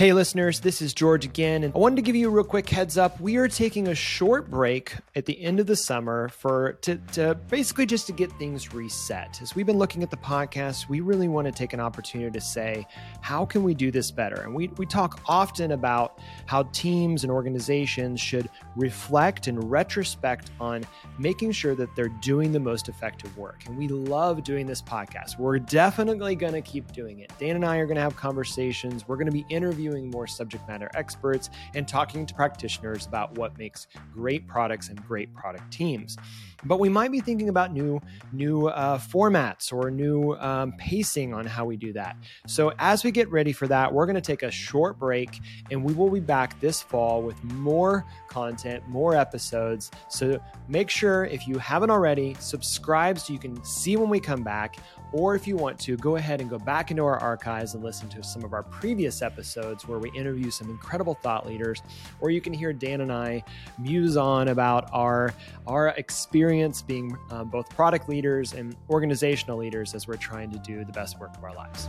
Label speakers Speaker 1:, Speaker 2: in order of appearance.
Speaker 1: Hey, listeners, this is George again, and I wanted to give you a real quick heads up. We are taking a short break at the end of the summer for to, to basically just to get things reset. As we've been looking at the podcast, we really want to take an opportunity to say, how can we do this better? And we, we talk often about how teams and organizations should reflect and retrospect on making sure that they're doing the most effective work. And we love doing this podcast. We're definitely going to keep doing it. Dan and I are going to have conversations. We're going to be interviewing interviewing more subject matter experts and talking to practitioners about what makes great products and great product teams. But we might be thinking about new new uh, formats or new um, pacing on how we do that. So as we get ready for that, we're going to take a short break, and we will be back this fall with more content, more episodes. So make sure if you haven't already, subscribe so you can see when we come back. Or if you want to, go ahead and go back into our archives and listen to some of our previous episodes where we interview some incredible thought leaders. Or you can hear Dan and I muse on about our, our experience being um, both product leaders and organizational leaders as we're trying to do the best work of our lives.